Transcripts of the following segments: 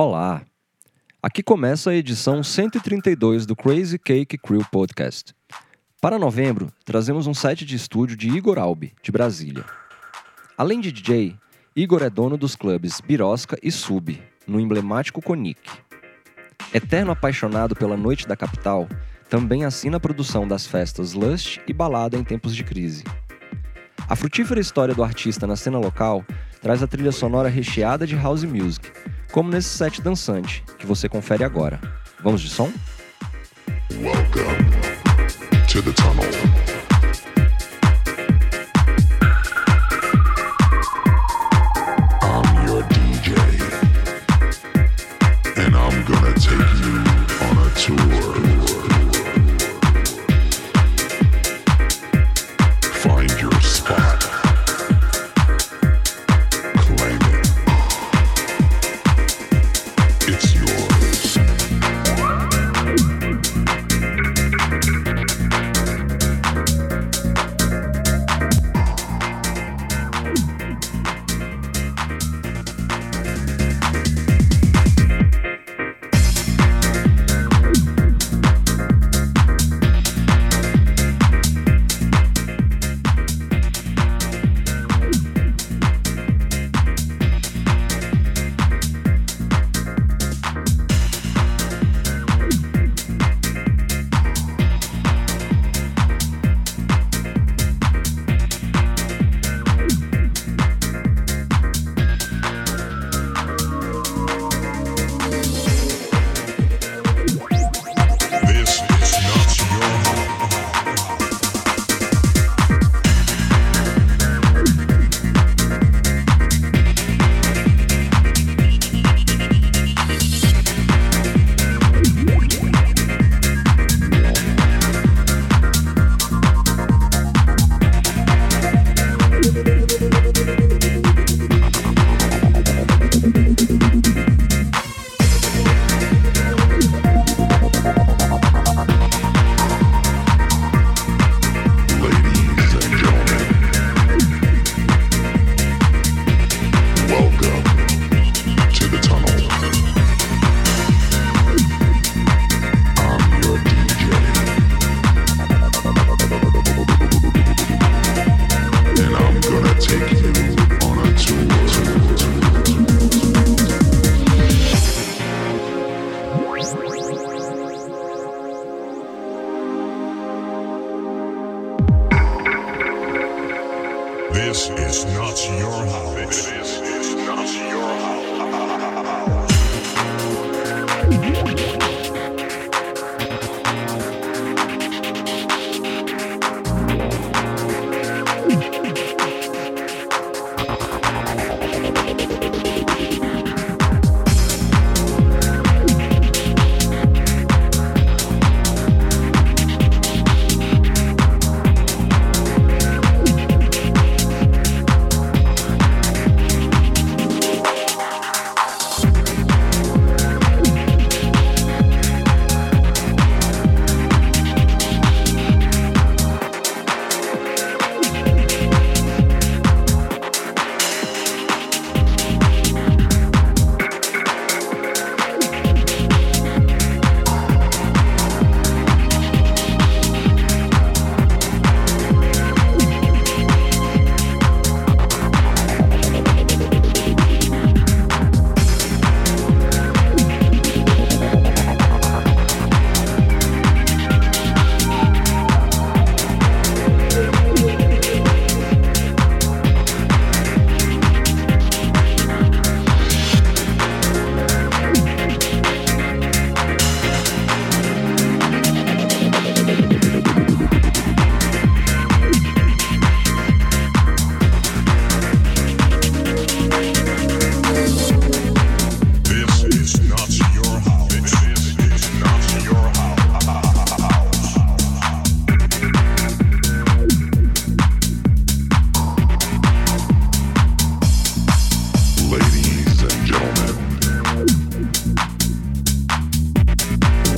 Olá! Aqui começa a edição 132 do Crazy Cake Crew Podcast. Para novembro, trazemos um set de estúdio de Igor Albi, de Brasília. Além de DJ, Igor é dono dos clubes Birosca e Sub, no emblemático Conic. Eterno apaixonado pela noite da capital, também assina a produção das festas Lust e Balada em tempos de crise. A frutífera história do artista na cena local traz a trilha sonora recheada de house music, como nesse set dançante, que você confere agora. Vamos de som? Welcome to the tunnel.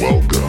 Welcome.